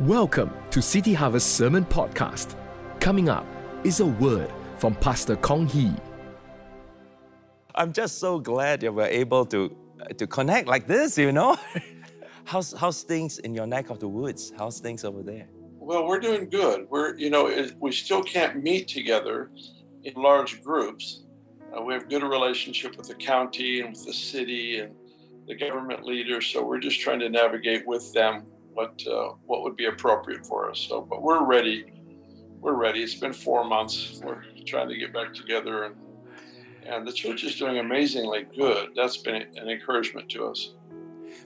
Welcome to City Harvest Sermon Podcast. Coming up is a word from Pastor Kong Hee. I'm just so glad that we're able to to connect like this, you know. how's how's things in your neck of the woods? How's things over there? Well, we're doing good. We're you know it, we still can't meet together in large groups. Uh, we have good relationship with the county and with the city and the government leaders, so we're just trying to navigate with them what uh, what would be appropriate for us. So, but we're ready. We're ready. It's been four months. We're trying to get back together, and and the church is doing amazingly good. That's been an encouragement to us.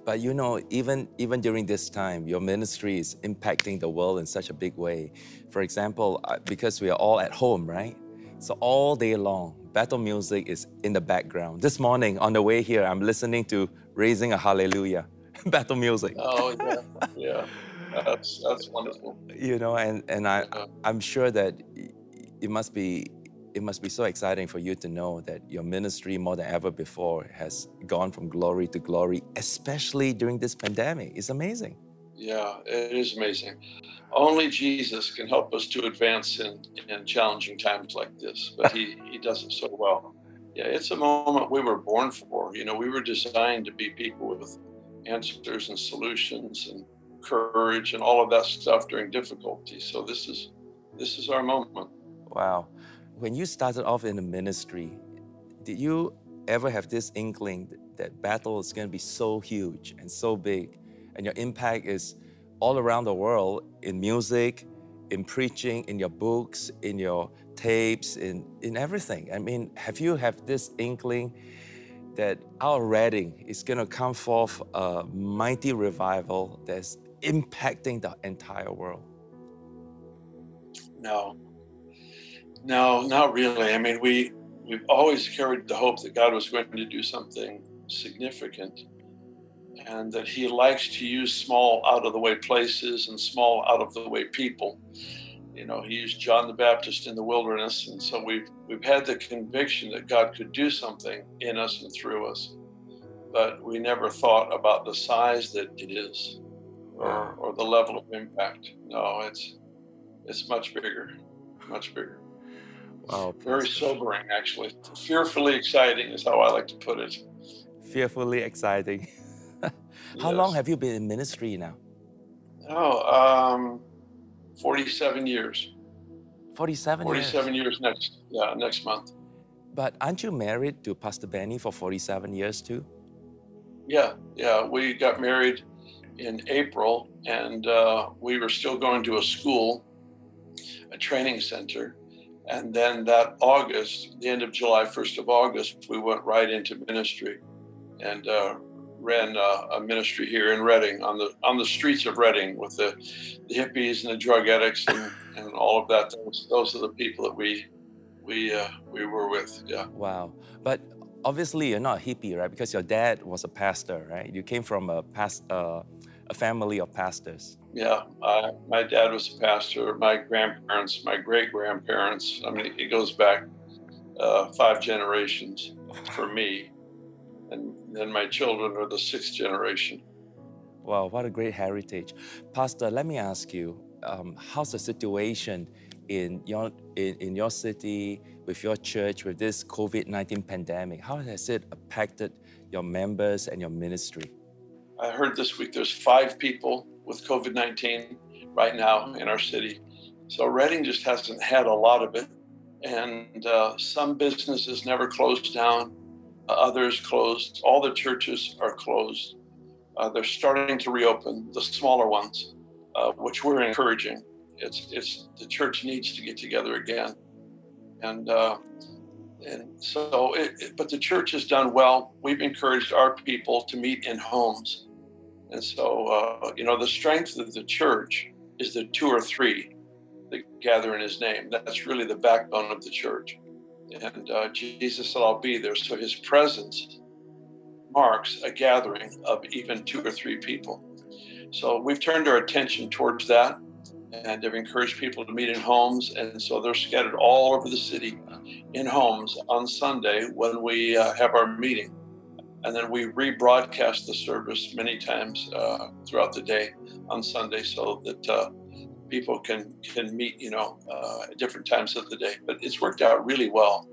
But you know, even even during this time, your ministry is impacting the world in such a big way. For example, uh, because we are all at home, right? So all day long, Bethel music is in the background. This morning on the way here, I'm listening to Raising a Hallelujah Bethel music. Oh yeah, yeah, that's that's wonderful. You know, and and I I'm sure that it must be it must be so exciting for you to know that your ministry more than ever before has gone from glory to glory, especially during this pandemic. It's amazing. Yeah, it is amazing. Only Jesus can help us to advance in, in challenging times like this, but he, he does it so well. Yeah, it's a moment we were born for. You know, we were designed to be people with answers and solutions and courage and all of that stuff during difficulty. So this is this is our moment. Wow. When you started off in the ministry, did you ever have this inkling that Bethel is going to be so huge and so big and your impact is all around the world in music, in preaching, in your books, in your tapes, in, in everything. I mean, have you have this inkling that our Redding is going to come forth a mighty revival that's impacting the entire world? No, no, not really. I mean, we we've always carried the hope that God was going to do something significant, and that He likes to use small, out of the way places and small, out of the way people you know, he used John the Baptist in the wilderness, and so we've we've had the conviction that God could do something in us and through us, but we never thought about the size that it is, or or the level of impact. No, it's it's much bigger, much bigger. Wow, very sobering, actually. Fearfully exciting is how I like to put it. Fearfully exciting. how yes. long have you been in ministry now? Oh, um, 47 years. 47 47 years. years next yeah, next month. But aren't you married to Pastor Beni for 47 years too? Yeah, yeah. We got married in April and uh, we were still going to a school, a training center. And then that August, the end of July, 1st of August, we went right into ministry. And uh, ran uh, a ministry here in Redding on the on the streets of Redding with the, the hippies and the drug addicts and, and all of that. Those, those are the people that we we uh, we were with. Yeah. Wow. But obviously you're not a hippie, right? Because your dad was a pastor, right? You came from a past uh, a family of pastors. Yeah, uh, my dad was a pastor. My grandparents, my great grandparents. I mean, it goes back uh, five generations for me and then my children are the sixth generation. Wow, what a great heritage. Pastor, let me ask you, um, how's the situation in your, in, in your city, with your church, with this COVID-19 pandemic? How has it impacted your members and your ministry? I heard this week there's five people with COVID-19 right now in our city. So Redding just hasn't had a lot of it. And uh, some businesses never closed down others closed. All the churches are closed. Uh, they're starting to reopen the smaller ones, uh, which we're encouraging. It's it's the church needs to get together again, and uh, and so it, it, but the church has done well. We've encouraged our people to meet in homes, and so uh, you know the strength of the church is the two or three that gather in His name. That's really the backbone of the church. And uh, Jesus said, I'll be there. So his presence marks a gathering of even two or three people. So we've turned our attention towards that and have encouraged people to meet in homes. And so they're scattered all over the city in homes on Sunday when we uh, have our meeting. and then we rebroadcast the service many times uh, throughout the day on Sunday so that uh, people can can meet, you know, uh, at different times of the day. But it's worked out really well.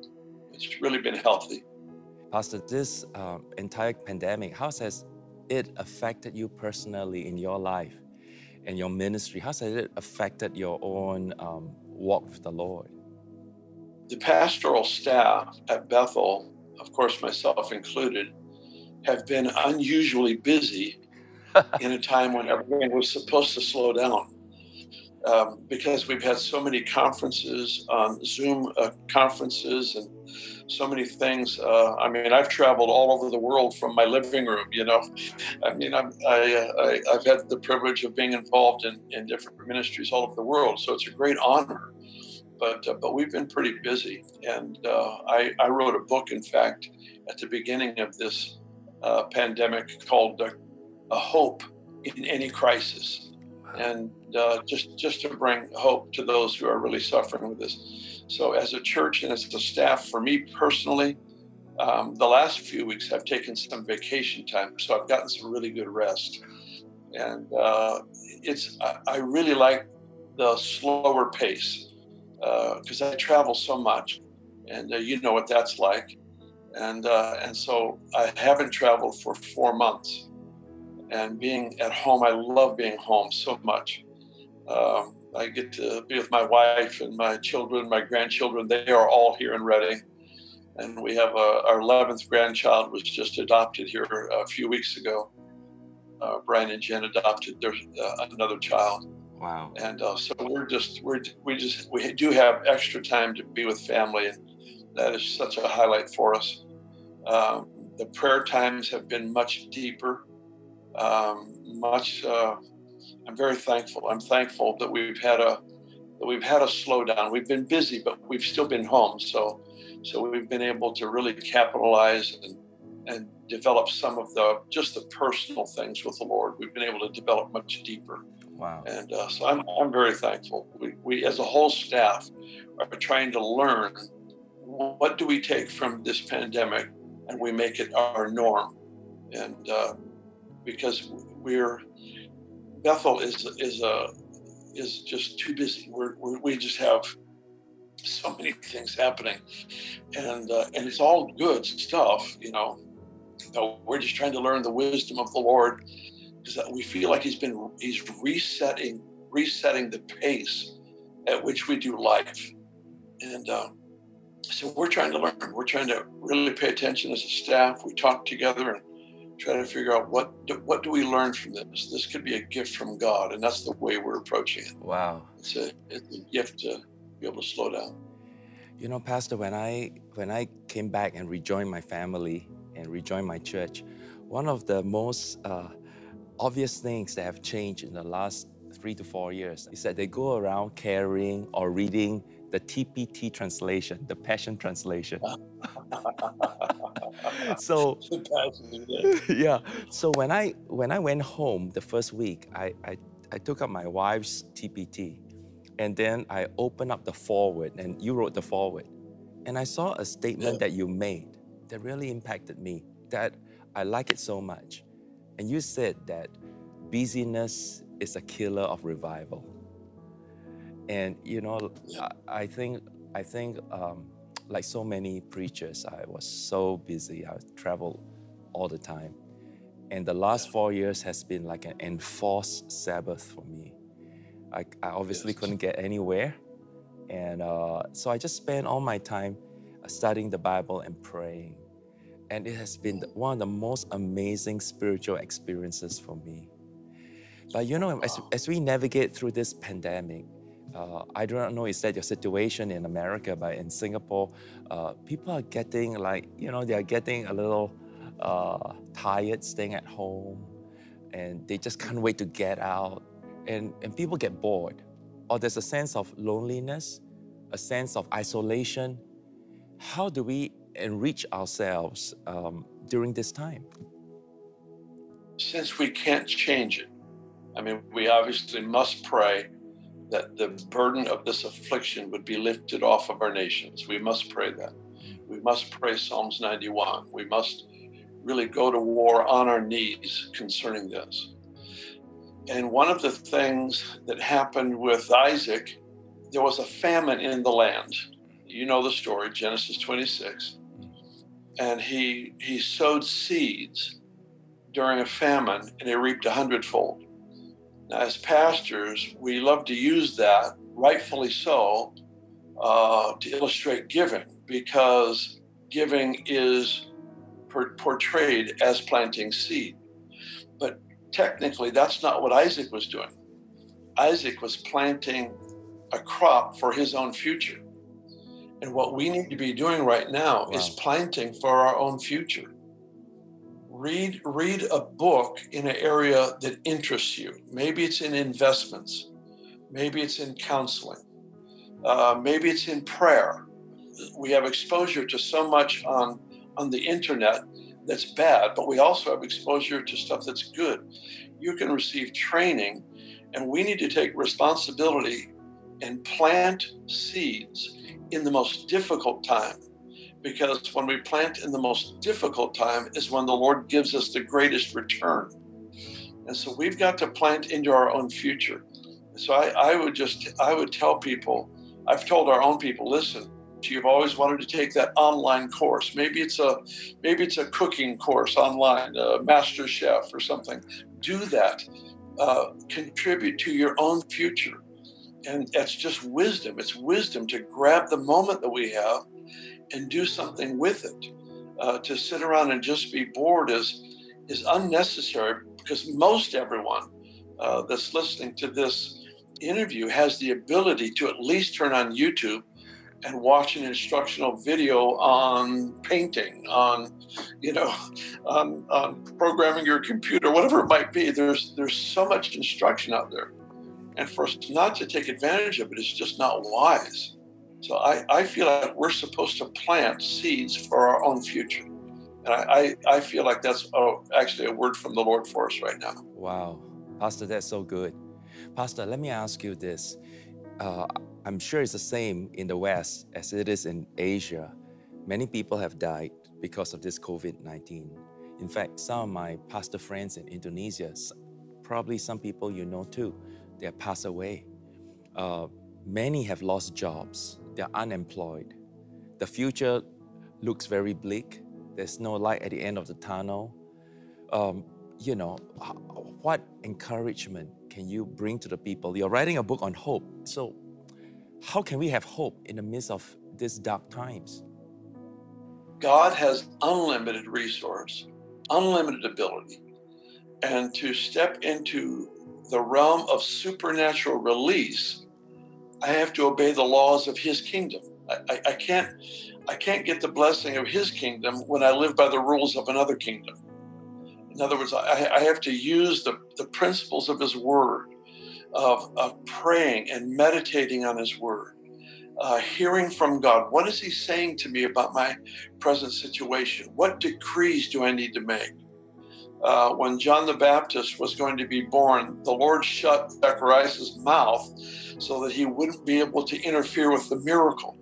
It's really been healthy. Pastor, this um, entire pandemic, how has it affected you personally in your life and your ministry? How has it affected your own um, walk with the Lord? The pastoral staff at Bethel, of course, myself included, have been unusually busy in a time when everything was supposed to slow down. Um, because we've had so many conferences, um, Zoom uh, conferences, and so many things. Uh, I mean, I've traveled all over the world from my living room. You know, I mean, I'm, I, uh, I, have had the privilege of being involved in, in different ministries all over the world, so it's a great honor. But uh, but we've been pretty busy, and uh, I, I wrote a book, in fact, at the beginning of this uh, pandemic called "A Hope in Any Crisis," and uh, just just to bring hope to those who are really suffering with this. So, as a church and as a staff, for me personally, um, the last few weeks I've taken some vacation time, so I've gotten some really good rest, and it's I, I, really like the slower pace because I travel so much, and you know what that's like. And uh, and so I haven't traveled for four months, and being at home, I love being home so much. Um, I get to be with my wife and my children, my grandchildren. They are all here in Redding. and we have a, our 11th grandchild was just adopted here a few weeks ago. Uh, Brian and Jen adopted their uh, another child. Wow! And uh, so we're just we're we just we do have extra time to be with family, and that is such a highlight for us. Um, the prayer times have been much deeper, um, much. Uh, I'm very thankful. I'm thankful that we've had a that we've had a slowdown. We've been busy, but we've still been home. So, so we've been able to really capitalize and and develop some of the just the personal things with the Lord. We've been able to develop much deeper. Wow. And uh, so I'm I'm very thankful. We we as a whole staff are trying to learn what do we take from this pandemic and we make it our norm. And uh, because we're Bethel is is a is just too busy. We're, we just have so many things happening, and uh, and it's all good stuff, you know. No, we're just trying to learn the wisdom of the Lord because we feel like He's been He's resetting resetting the pace at which we do life, and. Uh, so we're trying to learn. We're trying to really pay attention as a staff. We talk together and try to figure out what do, what do we learn from this. This could be a gift from God, and that's the way we're approaching it. Wow, it's a, it's a gift to be able to slow down. You know, Pastor, when I when I came back and rejoined my family and rejoined my church, one of the most uh, obvious things that have changed in the last three to four years is that they go around carrying or reading the TPT translation, the Passion Translation. so yeah, so when I when I went home the first week, I, I I took up my wife's TPT, and then I opened up the forward, and you wrote the forward, and I saw a statement yeah. that you made that really impacted me. That I like it so much, and you said that busyness is a killer of revival. And you know, I, I think I think um, like so many preachers, I was so busy. I traveled all the time, and the last four years has been like an enforced Sabbath for me. I, I obviously couldn't get anywhere, and uh, so I just spent all my time uh, studying the Bible and praying. And it has been one of the most amazing spiritual experiences for me. But you know, as, as we navigate through this pandemic, uh, I do not know is that your situation in America, but in Singapore, uh, people are getting like, you know, they are getting a little uh, tired staying at home and they just can't wait to get out. And, and people get bored. Or there's a sense of loneliness, a sense of isolation. How do we enrich ourselves um, during this time? Since we can't change it, I mean, we obviously must pray that the burden of this affliction would be lifted off of our nations. We must pray that. We must pray Psalms 91. We must really go to war on our knees concerning this. And one of the things that happened with Isaac, there was a famine in the land. You know the story, Genesis 26. And he he sowed seeds during a famine and he reaped a hundredfold. Now, as pastors, we love to use that, rightfully so, uh, to illustrate giving because giving is portrayed as planting seed. But technically, that's not what Isaac was doing. Isaac was planting a crop for his own future. And what we need to be doing right now wow. is planting for our own future. Read, read a book in an area that interests you. Maybe it's in investments, maybe it's in counseling, uh, maybe it's in prayer. We have exposure to so much on, on the internet that's bad, but we also have exposure to stuff that's good. You can receive training, and we need to take responsibility and plant seeds in the most difficult time. Because when we plant in the most difficult time is when the Lord gives us the greatest return. And so we've got to plant into our own future. So I, I would just, I would tell people, I've told our own people, listen, you've always wanted to take that online course. Maybe it's a maybe it's a cooking course online, a master chef or something. Do that. Uh, contribute to your own future. And that's just wisdom. It's wisdom to grab the moment that we have and do something with it. Uh, to sit around and just be bored is is unnecessary because most everyone uh, that's listening to this interview has the ability to at least turn on YouTube and watch an instructional video on painting, on you know, on, on programming your computer, whatever it might be. There's there's so much instruction out there, and for us not to take advantage of it is just not wise. So I, I feel like we're supposed to plant seeds for our own future. And I, I, I feel like that's oh, actually a word from the Lord for us right now. Wow. Pastor, that's so good. Pastor, let me ask you this. Uh, I'm sure it's the same in the West as it is in Asia. Many people have died because of this COVID 19. In fact, some of my pastor friends in Indonesia, probably some people you know too, they have passed away. Uh, many have lost jobs, they're unemployed. The future looks very bleak. There's no light at the end of the tunnel. Um, you know, what encouragement can you bring to the people? You're writing a book on hope. So, how can we have hope in the midst of these dark times? God has unlimited resource, unlimited ability. And to step into the realm of supernatural release, I have to obey the laws of his kingdom. I, I, I can't I can't get the blessing of his kingdom when I live by the rules of another kingdom. In other words, I, I have to use the, the principles of his word, of, of praying and meditating on his word, uh, hearing from God. What is he saying to me about my present situation? What decrees do I need to make? Uh, when John the Baptist was going to be born, the Lord shut Zacharias' mouth so that he wouldn't be able to interfere with the miracle.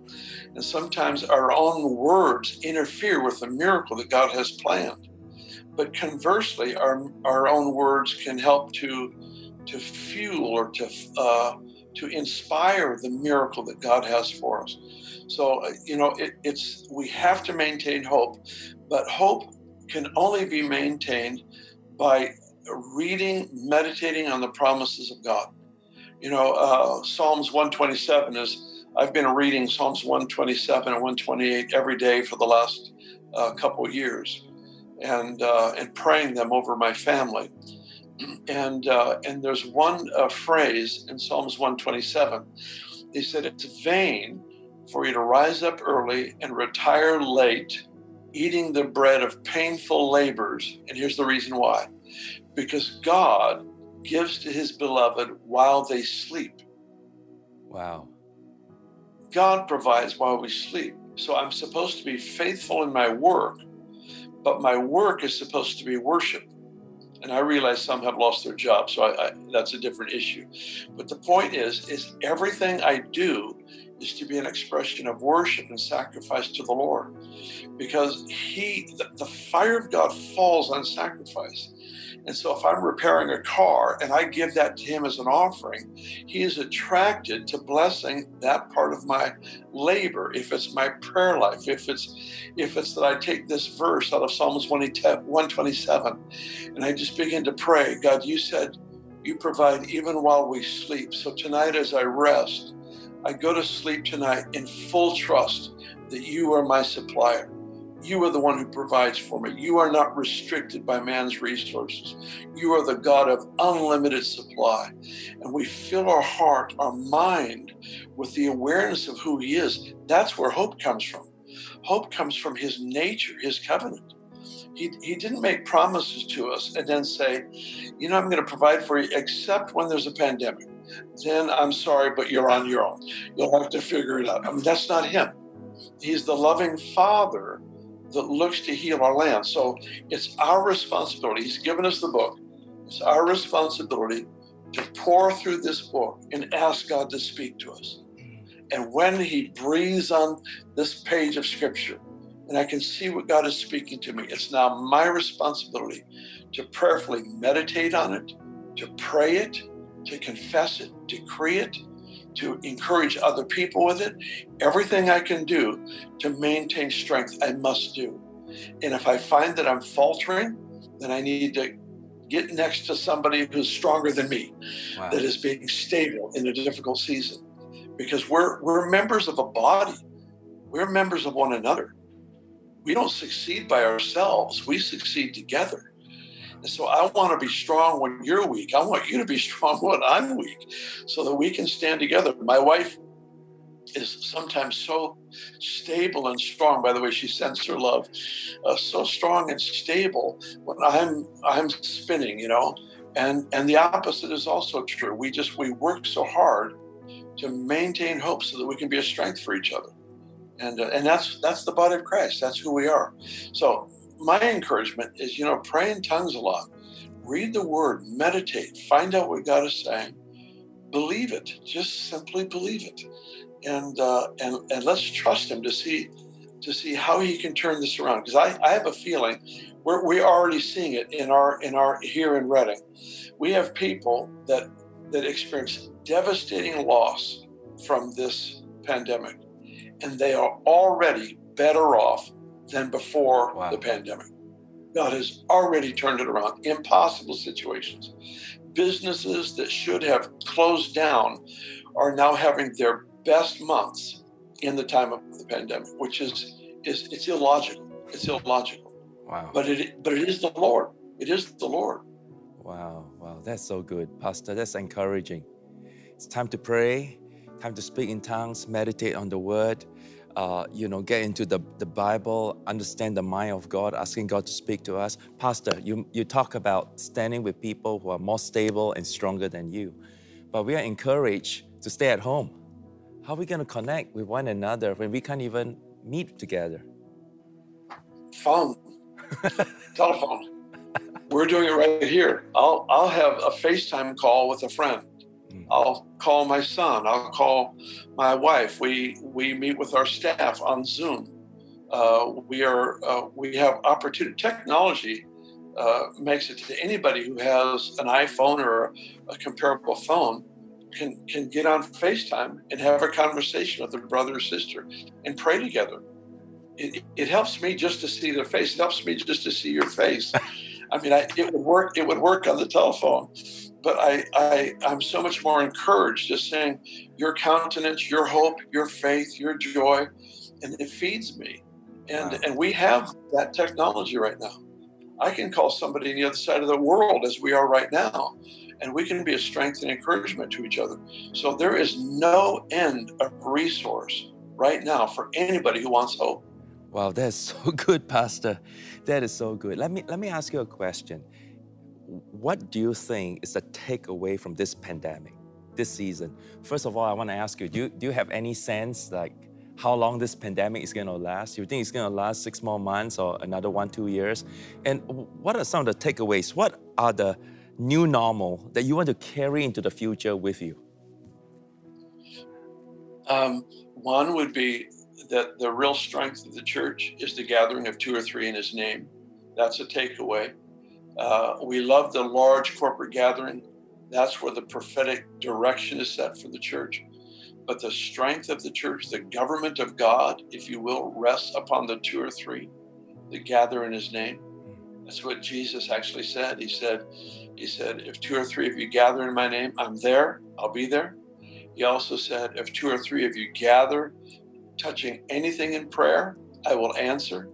And sometimes our own words interfere with the miracle that God has planned. But conversely, our, our own words can help to, to fuel or to, uh, to inspire the miracle that God has for us. So, uh, you know, it, it's we have to maintain hope, but hope can only be maintained by reading, meditating on the promises of God. You know, uh, Psalms 127 is, I've been reading Psalms 127 and 128 every day for the last uh, couple years and uh, and praying them over my family. And uh, and there's one uh, phrase in Psalms 127. He said, "It's vain for you to rise up early and retire late, eating the bread of painful labors." And here's the reason why: because God gives to His beloved while they sleep. Wow. God provides while we sleep. So I'm supposed to be faithful in my work but my work is supposed to be worship. And I realize some have lost their jobs, so I, I, that's a different issue. But the point is, is everything I do is to be an expression of worship and sacrifice to the Lord, because He, the, the fire of God falls on sacrifice. And so if I'm repairing a car and I give that to him as an offering, he is attracted to blessing that part of my labor. If it's my prayer life, if it's if it's that I take this verse out of Psalms 127 and I just begin to pray, God, you said you provide even while we sleep. So tonight as I rest, I go to sleep tonight in full trust that you are my supplier. You are the one who provides for me. You are not restricted by man's resources. You are the God of unlimited supply. And we fill our heart, our mind with the awareness of who He is. That's where hope comes from. Hope comes from His nature, His covenant. He, he didn't make promises to us and then say, you know, I'm going to provide for you, except when there's a pandemic. Then I'm sorry, but you're on your own. You'll have to figure it out. I mean, that's not Him. He's the loving Father that looks to heal our land. So it's our responsibility. He's given us the book. It's our responsibility to pour through this book and ask God to speak to us. And when He breathes on this page of Scripture, and I can see what God is speaking to me, it's now my responsibility to prayerfully meditate on it, to pray it, to confess it, decree it, to encourage other people with it. Everything I can do to maintain strength, I must do. And if I find that I'm faltering, then I need to get next to somebody who's stronger than me, wow. that is being stable in a difficult season. Because we're we're members of a body. We're members of one another. We don't succeed by ourselves. We succeed together. So I want to be strong when you're weak. I want you to be strong when I'm weak so that we can stand together. My wife is sometimes so stable and strong by the way she sends her love uh, so strong and stable when i'm i'm spinning you know? And and the opposite is also true. We just we work so hard to maintain hope so that we can be a strength for each other. And uh, and that's that's the body of christ. That's who we are. So my encouragement is, you know, pray in tongues a lot. Read the word, meditate, find out what God is saying, believe it. Just simply believe it, and uh, and and let's trust Him to see to see how He can turn this around. Because I, I have a feeling we're we're already seeing it in our in our here in Redding. We have people that that experience devastating loss from this pandemic, and they are already better off than before wow. the pandemic. God has already turned it around. Impossible situations. Businesses that should have closed down are now having their best months in the time of the pandemic, which is is it's illogical. It's illogical. Wow. But it but it is the Lord. It is the Lord. Wow, wow, that's so good, Pastor. That's encouraging. It's time to pray, time to speak in tongues, meditate on the word uh, you know, get into the, the Bible, understand the mind of God, asking God to speak to us. Pastor, you, you talk about standing with people who are more stable and stronger than you, but we are encouraged to stay at home. How are we going to connect with one another when we can't even meet together? Phone, telephone. We're doing it right here. I'll, I'll have a FaceTime call with a friend I'll call my son. I'll call my wife. We we meet with our staff on Zoom. Uh, we are uh, we have opportunity. Technology uh, makes it to anybody who has an iPhone or a, comparable phone can can get on FaceTime and have a conversation with their brother or sister and pray together. It, it helps me just to see their face. It helps me just to see your face. I mean, I, it would work. It would work on the telephone but I, I I'm so much more encouraged just saying your countenance, your hope, your faith, your joy, and it feeds me. And wow. and we have that technology right now. I can call somebody on the other side of the world as we are right now, and we can be a strength and encouragement to each other. So there is no end of resource right now for anybody who wants hope. Wow, that's so good, Pastor. That is so good. Let me let me ask you a question what do you think is the takeaway from this pandemic, this season? First of all, I want to ask you, do you, do you have any sense, like, how long this pandemic is going to last? You think it's going to last six more months or another one, two years? And what are some of the takeaways? What are the new normal that you want to carry into the future with you? Um, one would be that the real strength of the church is the gathering of two or three in his name. That's a takeaway. Uh, we love the large corporate gathering. That's where the prophetic direction is set for the church. But the strength of the church, the government of God, if you will, rests upon the two or three that gather in his name. That's what Jesus actually said. He said, He said, if two or three of you gather in my name, I'm there, I'll be there. He also said, if two or three of you gather touching anything in prayer, I will answer.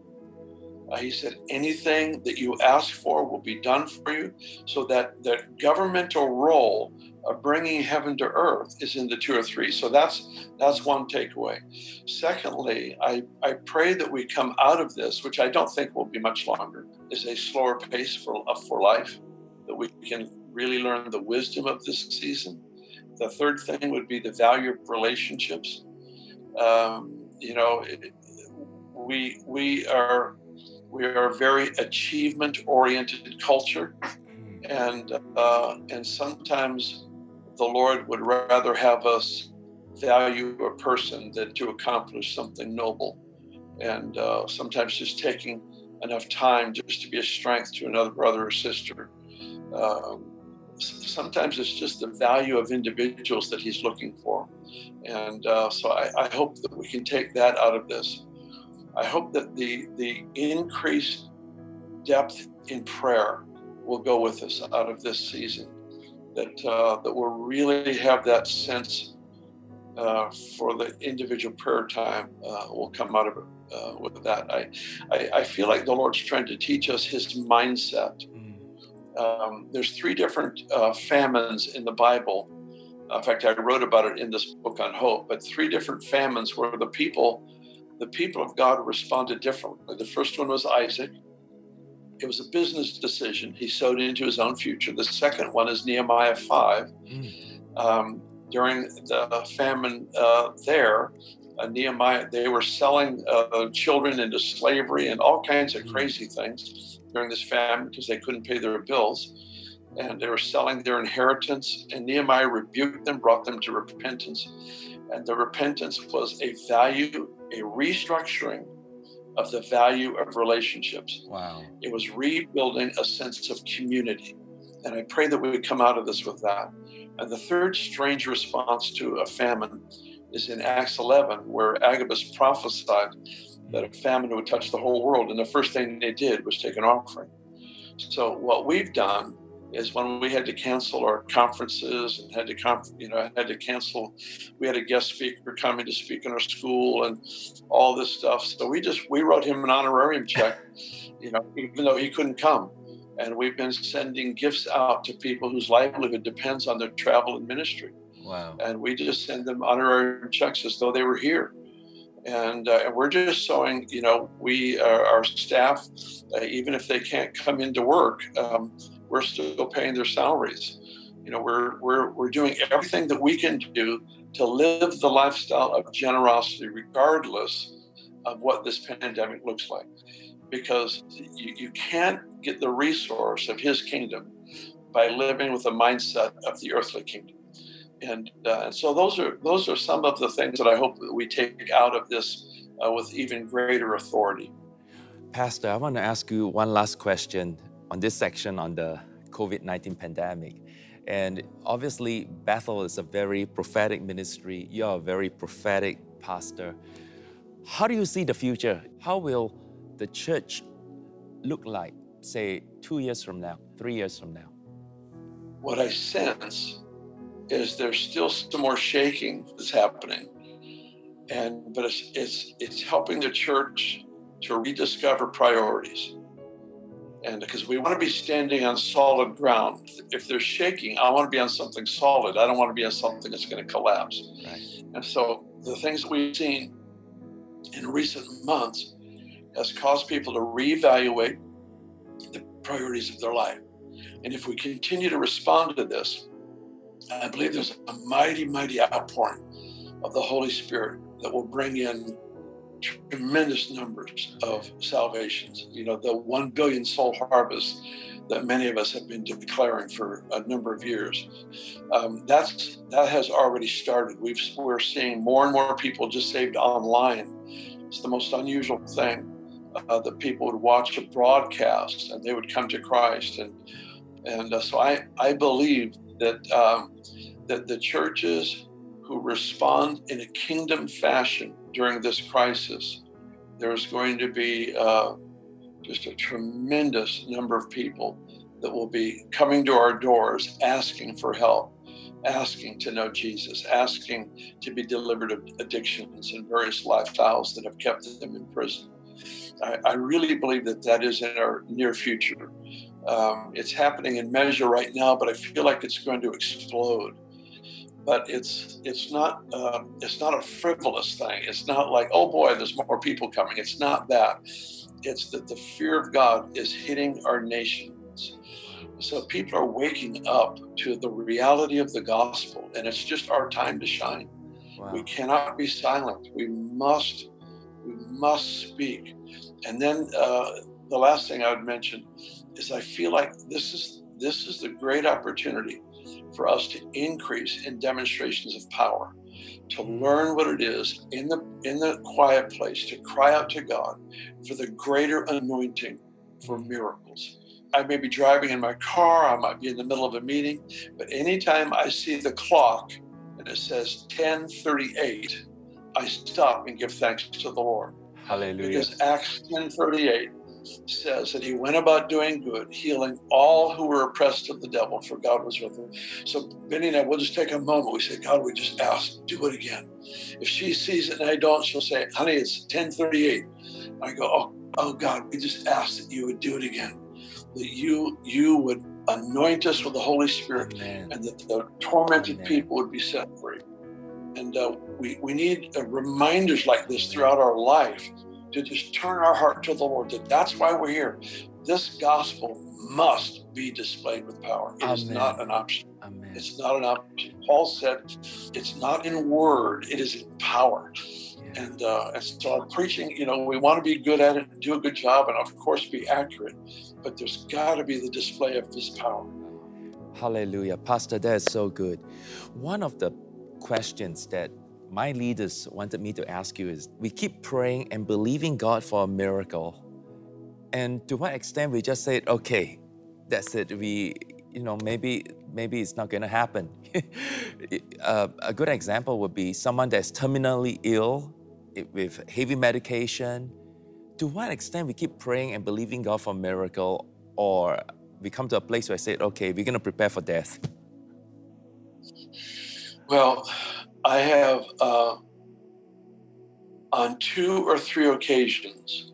Uh, he said, anything that you ask for will be done for you, so that the governmental role of bringing heaven to earth is in the two or three. So that's that's one takeaway. Secondly, I, I pray that we come out of this, which I don't think will be much longer, is a slower pace for, uh, for life, that we can really learn the wisdom of this season. The third thing would be the value of relationships. Um, you know, it, we we are we are a very achievement oriented culture, and uh, and sometimes the Lord would rather have us value a person than to accomplish something noble. And uh, sometimes just taking enough time just to be a strength to another brother or sister. Um, sometimes it's just the value of individuals that he's looking for. And uh, so I, I, hope that we can take that out of this. I hope that the, the increased depth in prayer will go with us out of this season that uh, that will really have that sense uh, for the individual prayer time uh, will come out of it uh, with that. I, I, I feel like the Lord's trying to teach us His mindset. Mm. Um, there's three different uh, famines in the Bible. In fact, I wrote about it in this book on hope. But three different famines where the people, the people of God, responded differently. The first one was Isaac. It was a business decision. He sowed into his own future. The second one is Nehemiah 5. Mm. Um, during the famine uh, there, uh, Nehemiah, they were selling uh, children into slavery and all kinds of mm. crazy things during this famine because they couldn't pay their bills. And they were selling their inheritance. And Nehemiah rebuked them, brought them to repentance. And the repentance was a value, a restructuring of the value of relationships. Wow. It was rebuilding a sense of community. And I pray that we would come out of this with that. And the third strange response to a famine is in Acts 11, where Agabus prophesied that a famine would touch the whole world. And the first thing they did was take an offering. So, what we've done is when we had to cancel our conferences and had to you know had to cancel we had a guest speaker coming to speak in our school and all this stuff. So we just we wrote him an honorarium check you know even though he couldn't come. And we've been sending gifts out to people whose livelihood depends on their travel and ministry. Wow. And we just send them honorarium checks as though they were here. And, uh, and we're just showing, you know, we, uh, our staff, uh, even if they can't come into work, um, we're still paying their salaries. You know, we're, we're, we're doing everything that we can do to live the lifestyle of generosity, regardless of what this pandemic looks like. Because you, you can't get the resource of his kingdom by living with the mindset of the earthly kingdom. And, uh, and so those are those are some of the things that I hope that we take out of this uh, with even greater authority. Pastor, I want to ask you one last question on this section on the COVID 19 pandemic. And obviously, Bethel is a very prophetic ministry. You're a very prophetic pastor. How do you see the future? How will the church look like, say, two years from now, three years from now? What I sense is there's still some more shaking that's happening. And but it's it's it's helping the church to rediscover priorities and because we want to be standing on solid ground. If they're shaking i want to be on something solid. I don't want to be on something that's going to collapse. Right. and so the things that we've seen in recent months has caused people to reevaluate the priorities of their life. And if we continue to respond to this i believe there's a mighty mighty outpouring of the holy spirit that will bring in tremendous numbers of salvations. You know, the 1 billion soul harvest that many of us have been declaring for a number of years. Um, that's that has already started. We've, we're seeing more and more people just saved online. It's the most unusual thing uh, that people would watch a broadcast and they would come to Christ. And and uh, so I I believe that um, that the churches who respond in a kingdom fashion during this crisis, there's going to be uh, just a tremendous number of people that will be coming to our doors asking for help, asking to know Jesus, asking to be delivered of addictions and various lifestyles that have kept them in prison. I, I really believe that that is in our near future. Um, it's happening in measure right now, but I feel like it's going to explode but it's it's not uh, it's not a frivolous thing. It's not like oh boy, there's more people coming. It's not that. It's that the fear of God is hitting our nations. So people are waking up to the reality of the gospel, and it's just our time to shine. Wow. We cannot be silent. We must we must speak. And then uh, the last thing I would mention is I feel like this is this is the great opportunity for us to increase in demonstrations of power, to learn what it is in the in the quiet place, to cry out to God for the greater anointing for miracles. I may be driving in my car, I might be in the middle of a meeting, but anytime I see the clock and it says 1038, I stop and give thanks to the Lord. Hallelujah. Because Acts 1038 says that he went about doing good, healing all who were oppressed of the devil, for God was with him. So Beni and I will just take a moment. We say, God, we just ask, do it again. If she sees it and I don't, she'll say, honey, it's 1038. I go, oh, oh God, we just ask that you would do it again. That you you would anoint us with the Holy Spirit Amen. and that the tormented Amen. people would be set free. And uh, we, we need uh, reminders like this throughout our life to just turn our heart to the Lord. That that's why we're here. This gospel must be displayed with power. It Amen. is not an option. Amen. It's not an option. Paul said, "It's not in word; it is in power." Yeah. And, uh, and so, our preaching, you know, we want to be good at it and do a good job, and of course, be accurate. But there's got to be the display of His power. Hallelujah, Pastor. That is so good. One of the questions that my leaders wanted me to ask you is we keep praying and believing God for a miracle. And to what extent we just said, okay, that's it. We, you know, maybe maybe it's not going to happen. uh, a good example would be someone that's terminally ill with heavy medication. To what extent we keep praying and believing God for a miracle, or we come to a place where I said, okay, we're going to prepare for death. Well, I have uh, on two or three occasions,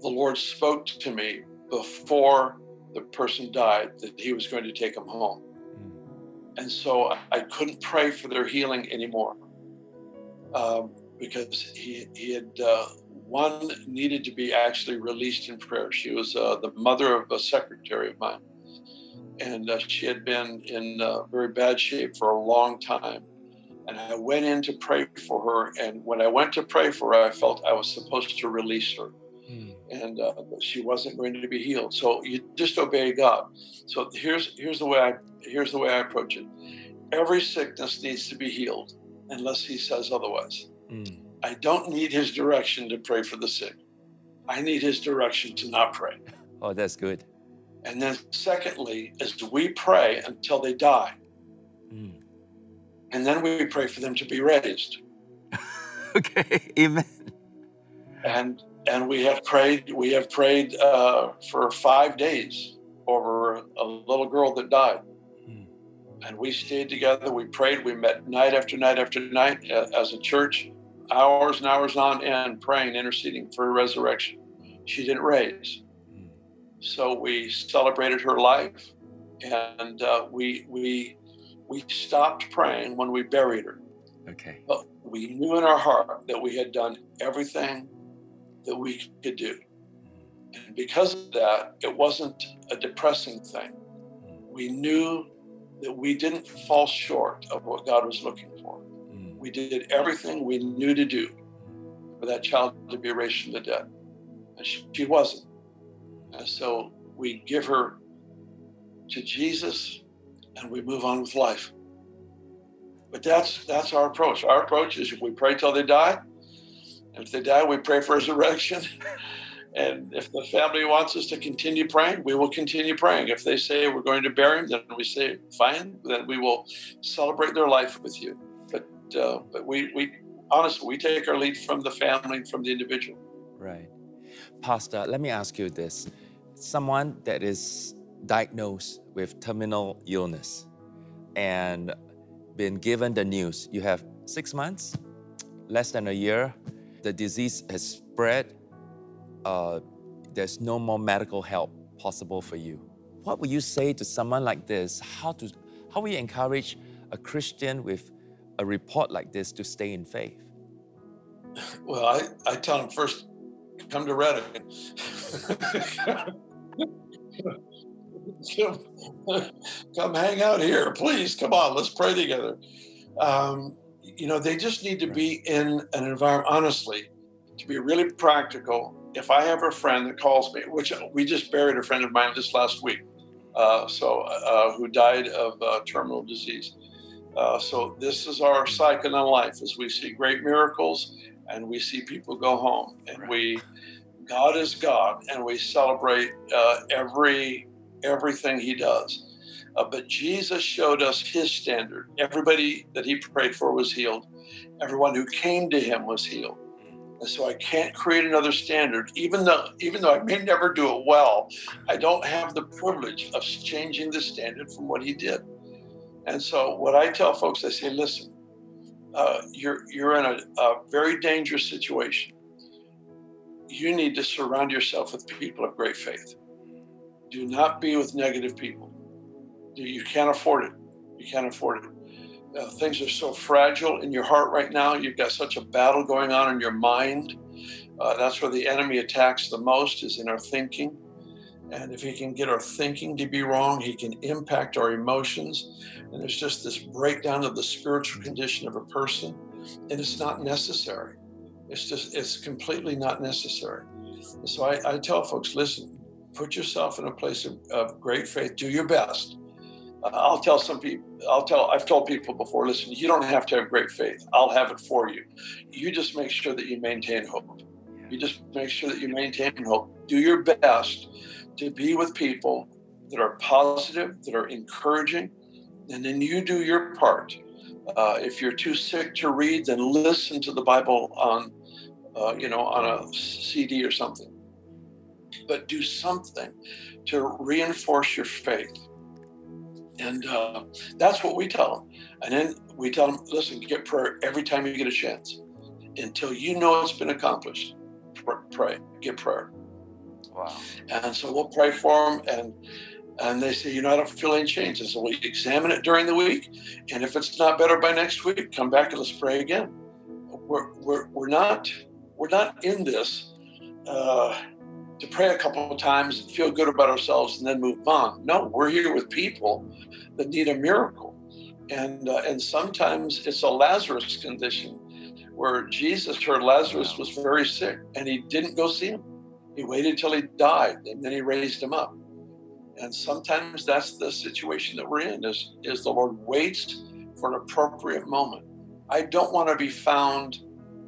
the Lord spoke to me before the person died that He was going to take them home. And so I couldn't pray for their healing anymore um, because he, he had, uh, one needed to be actually released in prayer. She was uh, the mother of a secretary of mine. And uh, she had been in uh, very bad shape for a long time and I went in to pray for her. And when I went to pray for her, I felt I was supposed to release her. Mm. And uh, she wasn't going to be healed. So you just obey God. So here's here's the way I here's the way I approach it. Every sickness needs to be healed, unless He says otherwise. Mm. I don't need His direction to pray for the sick. I need His direction to not pray. Oh, that's good. And then, secondly, is we pray until they die. Mm and then we pray for them to be raised. okay, amen. And and we have prayed. We have prayed uh, for five days over a little girl that died, hmm. and we stayed together. We prayed. We met night after night after night uh, as a church, hours and hours on end, praying, interceding for resurrection. She didn't raise, hmm. so we celebrated her life, and uh, we we we stopped praying when we buried her. Okay. But we knew in our heart that we had done everything that we could do. And because of that, it wasn't a depressing thing. We knew that we didn't fall short of what God was looking for. Mm. We did everything we knew to do for that child to be raised from the dead. And she, she wasn't. And so we give her to Jesus and we move on with life. But that's that's our approach. Our approach is if we pray till they die. If they die, we pray for resurrection. And if the family wants us to continue praying, we will continue praying. If they say we're going to bury him, then we say, fine, then we will celebrate their life with you. But uh, but we, we honestly, we take our lead from the family, from the individual. Right. Pastor, let me ask you this. Someone that is diagnosed with terminal illness and been given the news you have six months, less than a year, the disease has spread uh, there's no more medical help possible for you. What would you say to someone like this? How to how will you encourage a Christian with a report like this to stay in faith? Well, I, I tell them first, come to Redding. come, hang out here, please. Come on, let's pray together. Um, you know, they just need to be in an environment, honestly, to be really practical if I have a friend that calls me, which we just buried a friend of mine just last week, uh, so uh, who died of uh, terminal disease. Uh, so this is our cycle in life as we see great miracles and we see people go home and we God is God and we celebrate uh, every everything He does. Uh, but Jesus showed us His standard. Everybody that He prayed for was healed. Everyone who came to Him was healed. And so I can't create another standard, even though even though I may never do it well. I don't have the privilege of changing the standard from what he did. And so what I tell folks, I say, listen, uh, you're you're in a, a very dangerous situation. You need to surround yourself with people of great faith. Do not be with negative people. You can't afford it. You can't afford it uh, things are so fragile in your heart right now. You've got such a battle going on in your mind. Uh, that's where the enemy attacks the most, is in our thinking. And if he can get our thinking to be wrong, he can impact our emotions. And there's just this breakdown of the spiritual condition of a person. And it's not necessary. It's just, it's completely not necessary. So I, I tell folks listen, put yourself in a place of, of great faith, do your best I'll tell some people, I'll tell, I've told people before, listen, you don't have to have great faith. I'll have it for you. You just make sure that you maintain hope. You just make sure that you maintain hope. Do your best to be with people that are positive, that are encouraging, and then you do your part. Uh, if you're too sick to read, then listen to the Bible on, uh, you know, on a CD or something. But do something to reinforce your faith and uh, that's what we tell them. And then we tell them, listen, get prayer every time you get a chance until you know it's been accomplished. Pray, get prayer. Wow. And so we'll pray for them. And and they say, you know, I don't feel any changes. So we examine it during the week. And if it's not better by next week, come back and let's pray again. We're, we're, we're not we're not in this uh, to pray a couple of times and feel good about ourselves and then move on. No, we're here with people that need a miracle. And, uh, and sometimes it's a Lazarus condition where Jesus heard Lazarus was very sick and he didn't go see him. He waited till he died and then he raised him up. And sometimes that's the situation that we're in is, is the Lord waits for an appropriate moment. I don't want to be found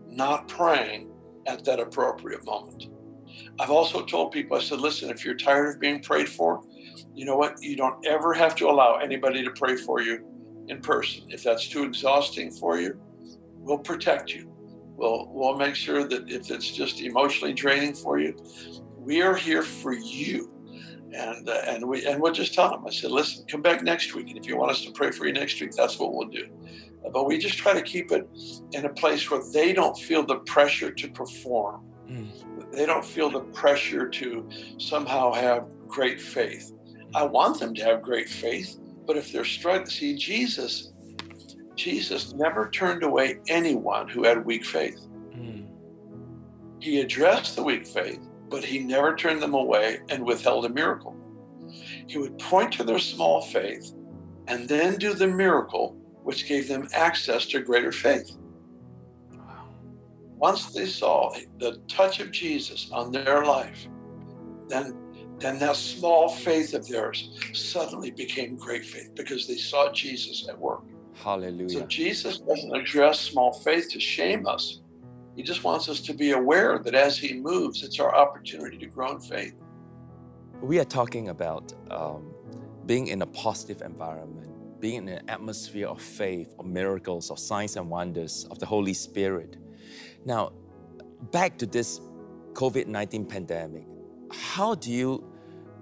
not praying at that appropriate moment. I've also told people, I said, listen, if you're tired of being prayed for, you know what? You don't ever have to allow anybody to pray for you in person. If that's too exhausting for you, we'll protect you. We'll, we'll make sure that if it's just emotionally draining for you, we are here for you. And, uh, and we and we'll just tell them. I said, listen, come back next week, and if you want us to pray for you next week, that's what we'll do. But we just try to keep it in a place where they don't feel the pressure to perform. Mm. They don't feel the pressure to somehow have great faith. I want them to have great faith, but if they're struggling, see, Jesus, Jesus never turned away anyone who had weak faith. Mm. He addressed the weak faith, but he never turned them away and withheld a miracle. He would point to their small faith and then do the miracle, which gave them access to greater faith. Once they saw the touch of Jesus on their life, then then that small faith of theirs suddenly became great faith because they saw Jesus at work. Hallelujah. So Jesus doesn't address small faith to shame us. He just wants us to be aware that as He moves, it's our opportunity to grow in faith. We are talking about um, being in a positive environment, being in an atmosphere of faith, of miracles, of signs and wonders, of the Holy Spirit. Now, back to this COVID 19 pandemic, how do you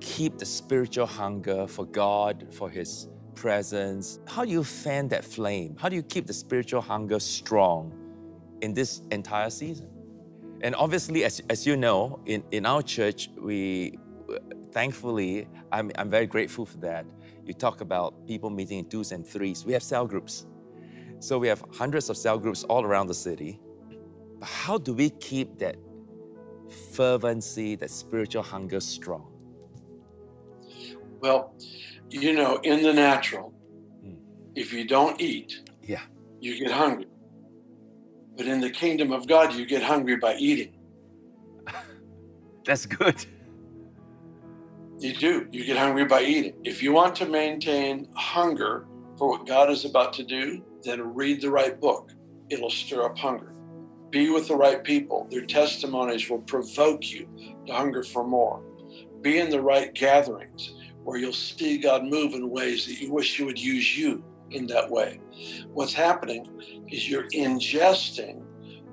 keep the spiritual hunger for God, for His presence? How do you fan that flame? How do you keep the spiritual hunger strong in this entire season? And obviously, as, as you know, in, in our church, we thankfully, I'm, I'm very grateful for that. You talk about people meeting in twos and threes. We have cell groups. So we have hundreds of cell groups all around the city. But how do we keep that fervency, that spiritual hunger strong? Well, you know, in the natural, mm. if you don't eat, yeah, you get hungry. But in the kingdom of God, you get hungry by eating. That's good. You do. You get hungry by eating. If you want to maintain hunger for what God is about to do, then read the right book. It'll stir up hunger. Be with the right people. Their testimonies will provoke you to hunger for more. Be in the right gatherings where you'll see God move in ways that you wish He would use you in that way. What's happening is you're ingesting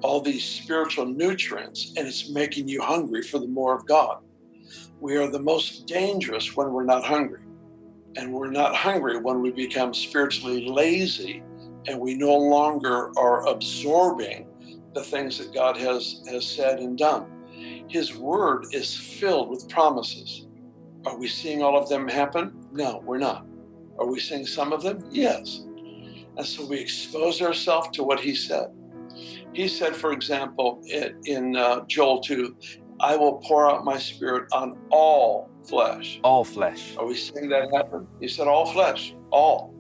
all these spiritual nutrients and it's making you hungry for the more of God. We are the most dangerous when we're not hungry. And we're not hungry when we become spiritually lazy and we no longer are absorbing the things that God has, has said and done. His word is filled with promises. Are we seeing all of them happen? No, we're not. Are we seeing some of them? Yes. And so we expose ourselves to what he said. He said, for example, in uh, Joel 2, I will pour out my spirit on all flesh. All flesh. Are we seeing that happen? He said, all flesh, all.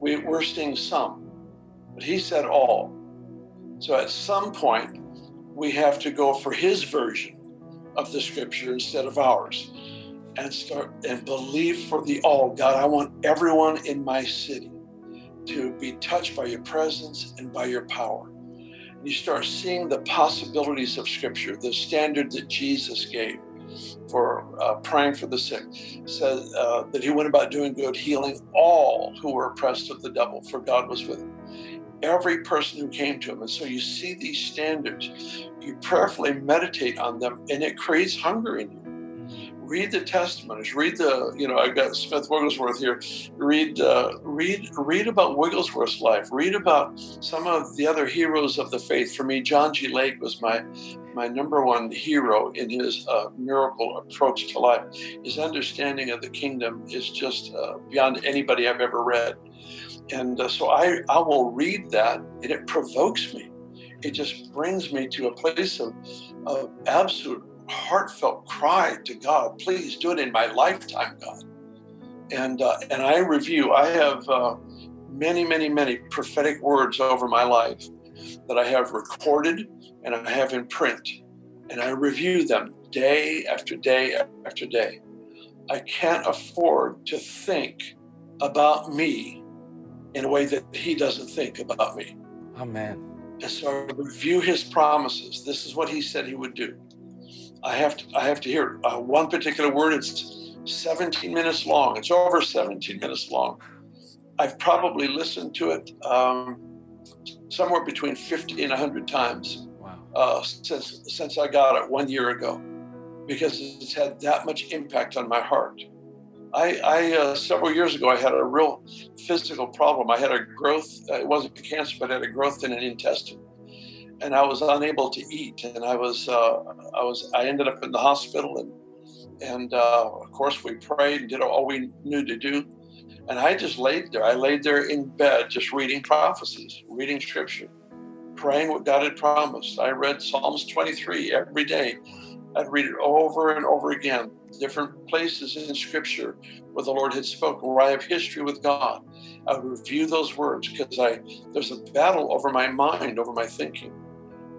We, we're seeing some, but he said all. So at some point, we have to go for his version of the scripture instead of ours and start and believe for the all. God, I want everyone in my city to be touched by your presence and by your power. And you start seeing the possibilities of scripture, the standard that Jesus gave for uh, praying for the sick says uh, that he went about doing good, healing all who were oppressed of the devil, for God was with him every person who came to him. And so you see these standards, you prayerfully meditate on them, and it creates hunger in you. Read the testimonies. Read the, you know, I've got Smith Wigglesworth here. Read, uh, read, read about Wigglesworth's life. Read about some of the other heroes of the faith. For me, John G. Lake was my my number one hero in his uh, miracle approach to life. His understanding of the kingdom is just uh, beyond anybody I've ever read. And uh, so I, I will read that and it provokes me. It just brings me to a place of, of absolute heartfelt cry to God, please do it in my lifetime, God. And, uh, and I review, I have uh, many, many, many prophetic words over my life that I have recorded and I have in print. And I review them day after day after day. I can't afford to think about me in a way that he doesn't think about me. Amen. And so I review his promises. This is what he said he would do. I have to, I have to hear uh, one particular word. It's 17 minutes long. It's over 17 minutes long. I've probably listened to it um, somewhere between 50 and 100 times wow. uh, since since I got it one year ago, because it's had that much impact on my heart. I, I uh, several years ago I had a real physical problem. I had a growth. Uh, it wasn't cancer, but I had a growth in an intestine, and I was unable to eat. And I was uh, I was I ended up in the hospital, and and uh, of course we prayed and did all we knew to do. And I just laid there. I laid there in bed, just reading prophecies, reading scripture, praying what God had promised. I read Psalms 23 every day. I'd read it over and over again different places in Scripture where the Lord had spoken, where I have history with God. I would review those words because I there's a battle over my mind, over my thinking.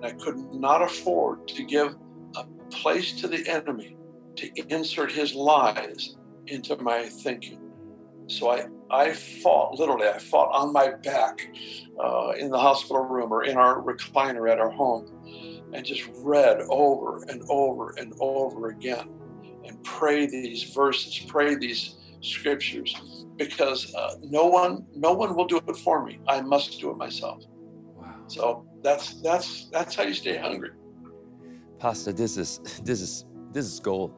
I could not afford to give a place to the enemy to insert his lies into my thinking. So I, I fought, literally, I fought on my back uh, in the hospital room or in our recliner at our home and just read over and over and over again and pray these verses, pray these scriptures because uh, no one no one will do it for me. I must do it myself. Wow. So that's that's that's how you stay hungry. Pastor, this is this is this is gold.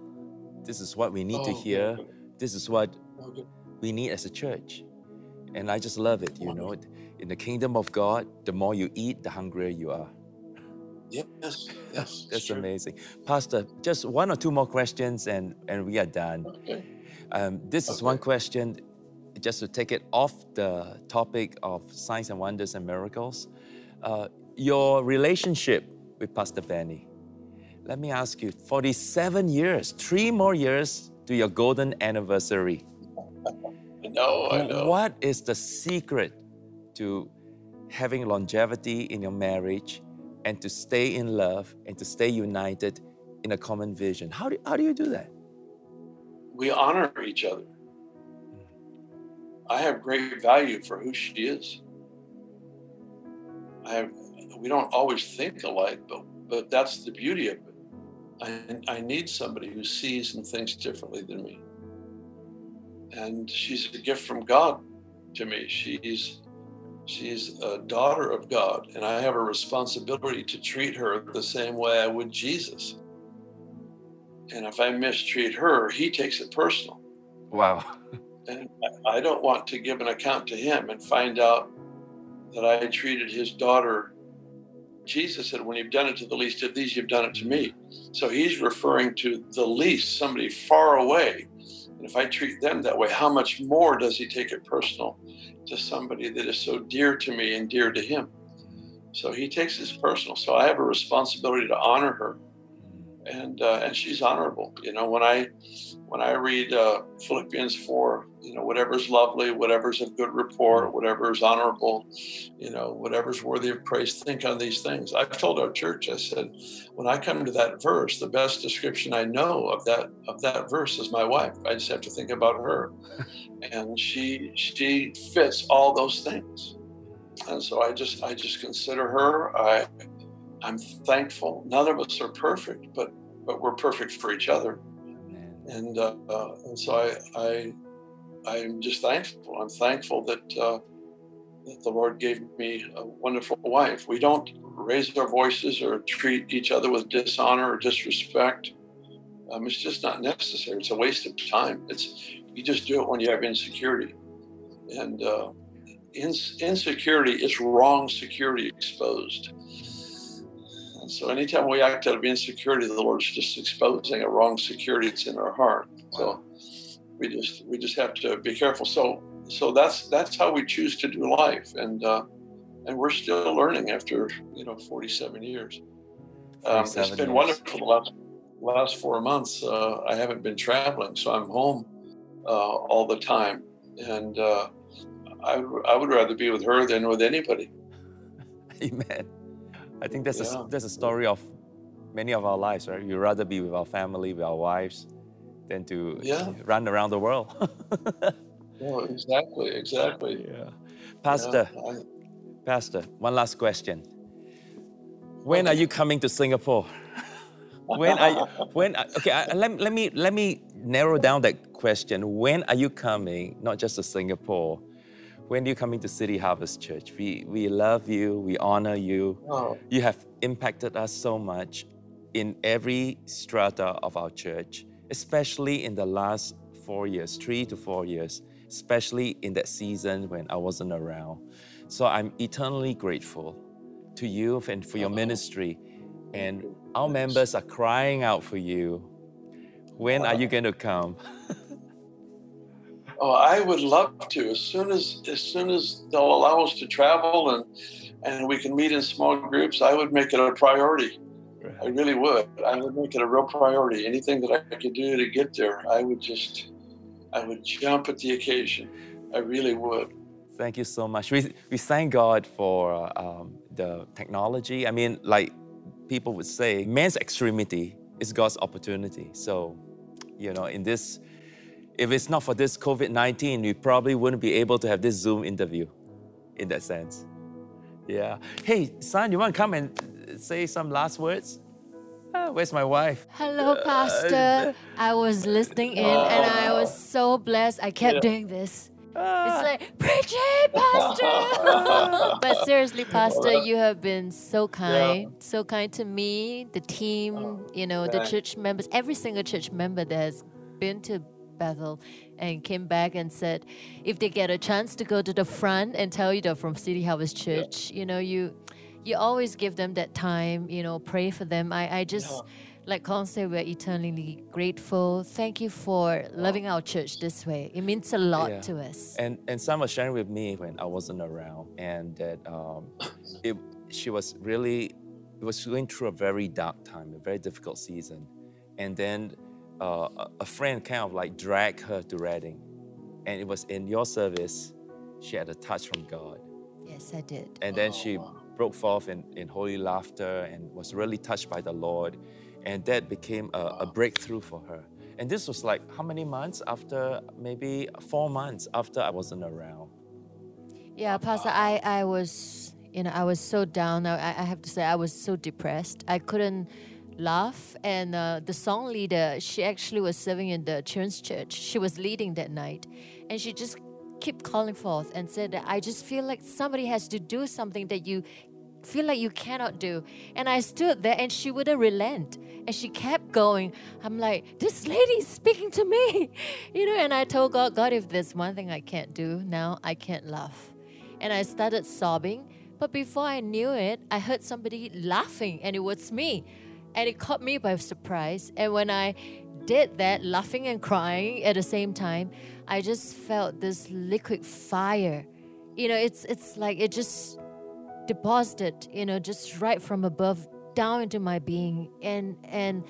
This is what we need oh, to hear. This is what okay. we need as a church. And I just love it, you know. In the kingdom of God, the more you eat, the hungrier you are. Yes, yes. That's amazing. Pastor, just one or two more questions and, and we are done. Okay. Um, this is one question, just to take it off the topic of signs and wonders and miracles. Uh, your relationship with Pastor Beni. Let me ask you 47 years, three more years to your golden anniversary. I know, I know. What is the secret to having longevity in your marriage and to stay in love and to stay united in a common vision? How do, how do you do that? We honor each other. I have great value for who she is. I have, we don't always think alike, but but that's the beauty of it. I, I need somebody who sees and thinks differently than me. And she's a gift from God to me. She's she's a daughter of God, and I have a responsibility to treat her the same way I would Jesus. And if I mistreat her, he takes it personal. Wow. and I don't want to give an account to him and find out that I treated his daughter. Jesus said, When you've done it to the least of these, you've done it to me. So he's referring to the least, somebody far away. And if I treat them that way, how much more does he take it personal to somebody that is so dear to me and dear to him? So he takes this personal. So I have a responsibility to honor her and uh, and she's honorable. You know, when I when I read uh, Philippians four, you know, whatever's lovely, whatever's of good report, whatever's honorable, you know, whatever's worthy of praise, think on these things. I've told our church, I said, when I come to that verse, the best description I know of that of that verse is my wife. I just have to think about her, and she she fits all those things. And so I just I just consider her. I I'm thankful. None of us are perfect, but but we're perfect for each other. And uh, uh, and so I I I'm just thankful. I'm thankful that uh, that the Lord gave me a wonderful wife. We don't raise our voices or treat each other with dishonor or disrespect. Um, it's just not necessary. It's a waste of time. It's you just do it when you have insecurity, and uh, insecurity is wrong security exposed. And so anytime we act out of insecurity, the Lord's just exposing a wrong security that's in our heart. So we just we just have to be careful. So so that's that's how we choose to do life, and uh, and we're still learning after you know 47 years. Um, it's been years. wonderful the last last four months. Uh, I haven't been traveling, so I'm home uh, all the time, and uh, I I would rather be with her than with anybody. Amen. I think that's yeah. a that's a story of many of our lives, right? We'd rather be with our family, with our wives, than to yeah. run around the world. no, exactly, exactly. Yeah. Pastor, yeah, I... Pastor, one last question. When okay. are you coming to Singapore? when are you, when okay let, let me let me narrow down that question when are you coming not just to singapore when you come into City Harvest Church. We, we love you, we honor you. Oh. You have impacted us so much in every strata of our church, especially in the last four years, three to four years, especially in that season when I wasn't around. So I'm eternally grateful to you and for your oh. ministry. And our members are crying out for you. When are you going to come? Oh, I would love to. As soon as as soon as they'll allow us to travel and and we can meet in small groups, I would make it a priority. Right. I really would. I would make it a real priority. Anything that I could do to get there, I would just I would jump at the occasion. I really would. Thank you so much. We we thank God for um, the technology. I mean, like people would say man's extremity is God's opportunity. So, you know, in this, if it's not for this COVID 19, we probably wouldn't be able to have this Zoom interview in that sense. Yeah. Hey, Sun, you want to come and say some last words? Ah, where's my wife? Hello, Pastor. I was listening in and I was so blessed. I kept doing this. It's like, preach it, Pastor. but seriously, Pastor, you have been so kind, so kind to me, the team, you know, the church members, every single church member that has been to Bethel and came back and said, if they get a chance to go to the front and tell you they're from City Harvest Church, you know, you you always give them that time, you know, pray for them. I, I just like Kong said, we're eternally grateful. Thank you for loving our church this way. It means a lot Yeah. to us. And and Sam was sharing with me when I wasn't around, and that um, it she was really it was going through a very dark time, a very difficult season, and then uh, a- friend kind of like dragged her to Redding, and it was in your service. She had a touch from God, Yes, I did. and then she broke forth in, in holy laughter and was really touched by the Lord. And that became a, a breakthrough for her. And this was like how many months after, maybe four months after I wasn't around. Yeah, Pastor, I, I was, you know, I was so down. I, I have to say, I was so depressed. I couldn't laugh. And uh, the song leader, she actually was serving in the children's church. She was leading that night. And she just kept calling forth and said I just feel like somebody has to do something that you feel like you cannot do. And I stood there and she wouldn't relent. And she kept going. I'm like, this lady is speaking to me. You know, and I told God, God, if there's one thing I can't do now, I can't laugh. And I started sobbing. But before I knew it, I heard somebody laughing and it was me. And it caught me by surprise. And when I did that, laughing and crying at the same time, I just felt this liquid fire. You know, it's it's like it just deposited, you know, just right from above down into my being and and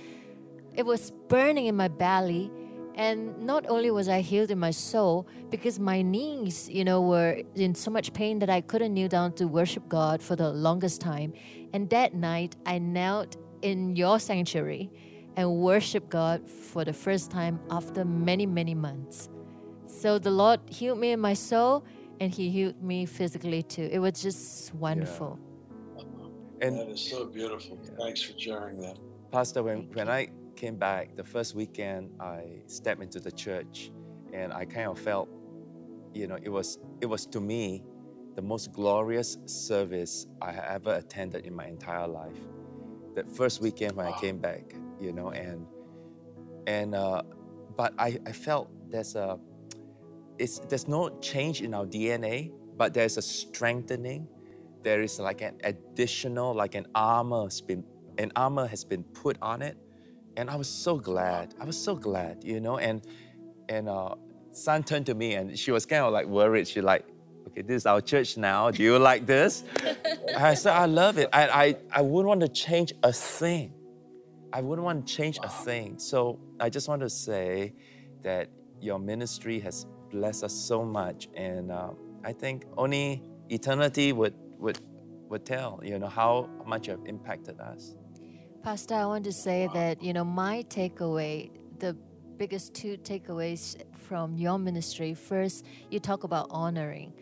it was burning in my belly and not only was I healed in my soul because my knees, you know, were in so much pain that I couldn't kneel down to worship God for the longest time. And that night I knelt in your sanctuary and worship God for the first time after many, many months. So the Lord healed me in my soul and he healed me physically too. It was just wonderful. And That is so beautiful. Thanks for sharing that. Pastor, when, when I came back, the first weekend I stepped into the church and I kind of felt, you know, it was it was to me the most glorious service I have ever attended in my entire life. That first weekend when I came back, you know, and and uh, but I, I felt there's a it's there's no change in our DNA, but there's a strengthening. There is like an additional, like an armor has been an armor has been put on it. And I was so glad. I was so glad, you know. And and uh Sun turned to me and she was kind of like worried. She like, okay, this is our church now. Do you like this? I said, I love it. I, I I wouldn't want to change a thing. I wouldn't want to change a thing. So I just want to say that your ministry has blessed us so much, and uh, I think only eternity would would would tell, you know, how much you have impacted us. Pastor, I want to say that, you know, my takeaway, the biggest two takeaways from your ministry first, you talk about honoring.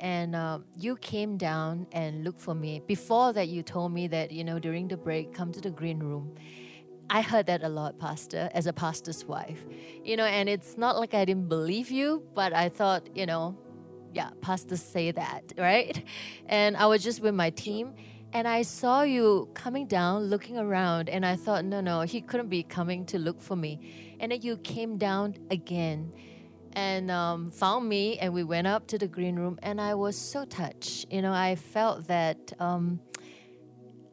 And uh, you came down and looked for me. Before that, you told me that, you know, during the break, come to the green room. I heard that a lot, Pastor, as a pastor's wife. You know, and it's not like I didn't believe you, but I thought, you know, yeah, pastors say that, right? And I was just with my team and I saw you coming down, looking around, and I thought, no, no, he couldn't be coming to look for me. And then you came down again and um, found me, and we went up to the green room, and I was so touched. You know, I felt that. Um,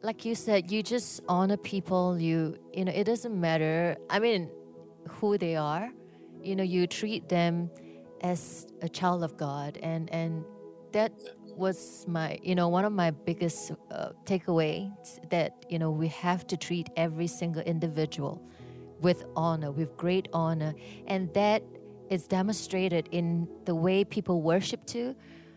like you said, you just honor people. You, you know, it doesn't matter. I mean, who they are. You know, you treat them as a child of God, and and that was my, you know, one of my biggest uh, takeaways. That you know, we have to treat every single individual with honor, with great honor, and that is demonstrated in the way people worship too.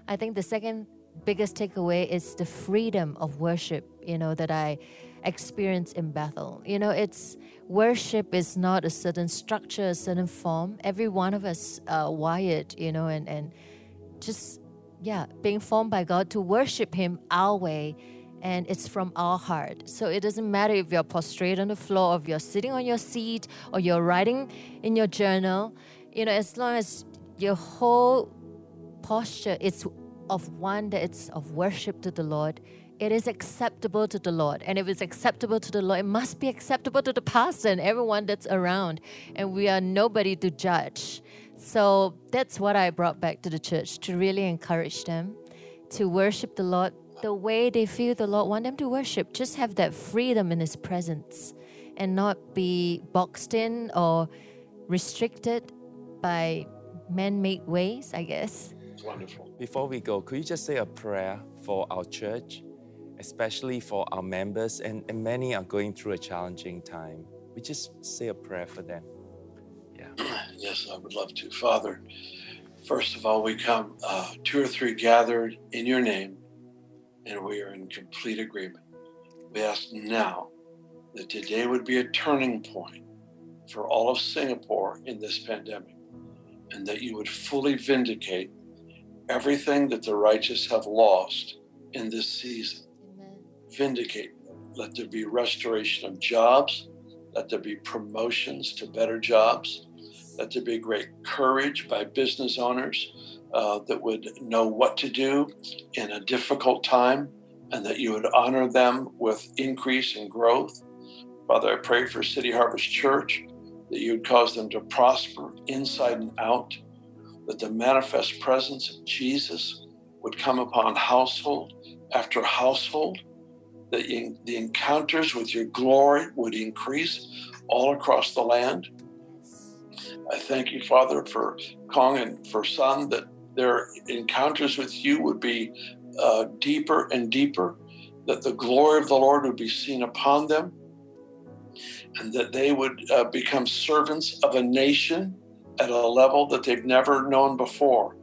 I think the second biggest takeaway is the freedom of worship, you know, that I experienced in Bethel. You know, it's worship is not a certain structure, a certain form. Every one of us are wired, you know, and, and just, yeah, being formed by God to worship Him our way. And it's from our heart. So it doesn't matter if you're prostrate on the floor, or if you're sitting on your seat, or you're writing in your journal. You know, as long as your whole posture is of one that it's of worship to the Lord, it is acceptable to the Lord. And if it's acceptable to the Lord, it must be acceptable to the pastor and everyone that's around. And we are nobody to judge. So that's what I brought back to the church to really encourage them to worship the Lord the way they feel the Lord want them to worship. Just have that freedom in His presence and not be boxed in or restricted by man made ways, I guess. It's wonderful. Before we go, could you just say a prayer for our church, especially for our members? And, and many are going through a challenging time. We just say a prayer for them. Yeah. Yes, I would love to. Father, first of all, we come uh, two or three gathered in your name, and we are in complete agreement. We ask now that today would be a turning point for all of Singapore in this pandemic, and that you would fully vindicate everything that the righteous have lost in this season. Amen. Vindicate. Let there be restoration of jobs. Let there be promotions to better jobs. Let there be great courage by business owners uh, that would know what to do in a difficult time and that you would honor them with increase and growth. Father, I pray for City Harvest Church that you would cause them to prosper inside and out, that the manifest presence of Jesus would come upon household after household, that the encounters with your glory would increase all across the land. I thank you, Father, for Kong and for Sun, that their encounters with you would be uh, deeper and deeper, that the glory of the Lord would be seen upon them, and that they would uh, become servants of a nation at a level that they've never known before.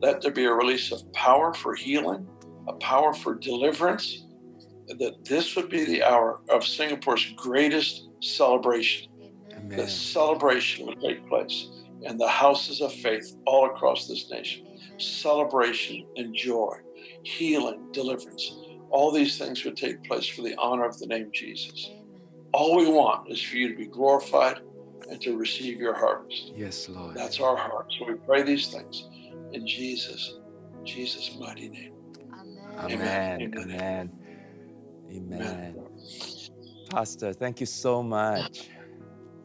Let there be a release of power for healing, a power for deliverance, that this would be the hour of Singapore's greatest celebration. Amen. The celebration would take place in the houses of faith all across this nation. Celebration and joy, healing, deliverance. All these things would take place for the honor of the name Jesus. Amen. All we want is for you to be glorified and to receive your harvest. Yes, Lord. That's our heart. So we pray these things in Jesus, Jesus' mighty name. Amen. Amen. Amen. Amen. Amen. Pastor, thank you so much.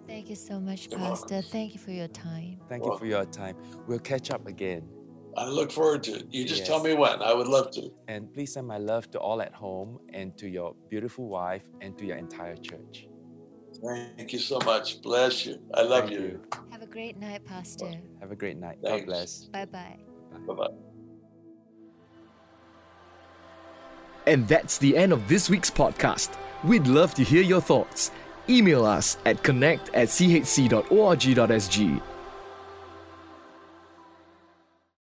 Thank you so much, Pastor. Thank you for your time. Thank you for your time. We'll catch up again. I look forward to it. You just Yes. tell me when. I would love to. And please send my love to all at home and to your beautiful wife and to your entire church. Thank you so much. Bless you. I love Thank you. Have a great night, Pastor. Have a great night. God bless. Bye bye. Bye bye. And that's the end of this week's podcast. We'd love to hear your thoughts. Email us at connect at chc.org.sg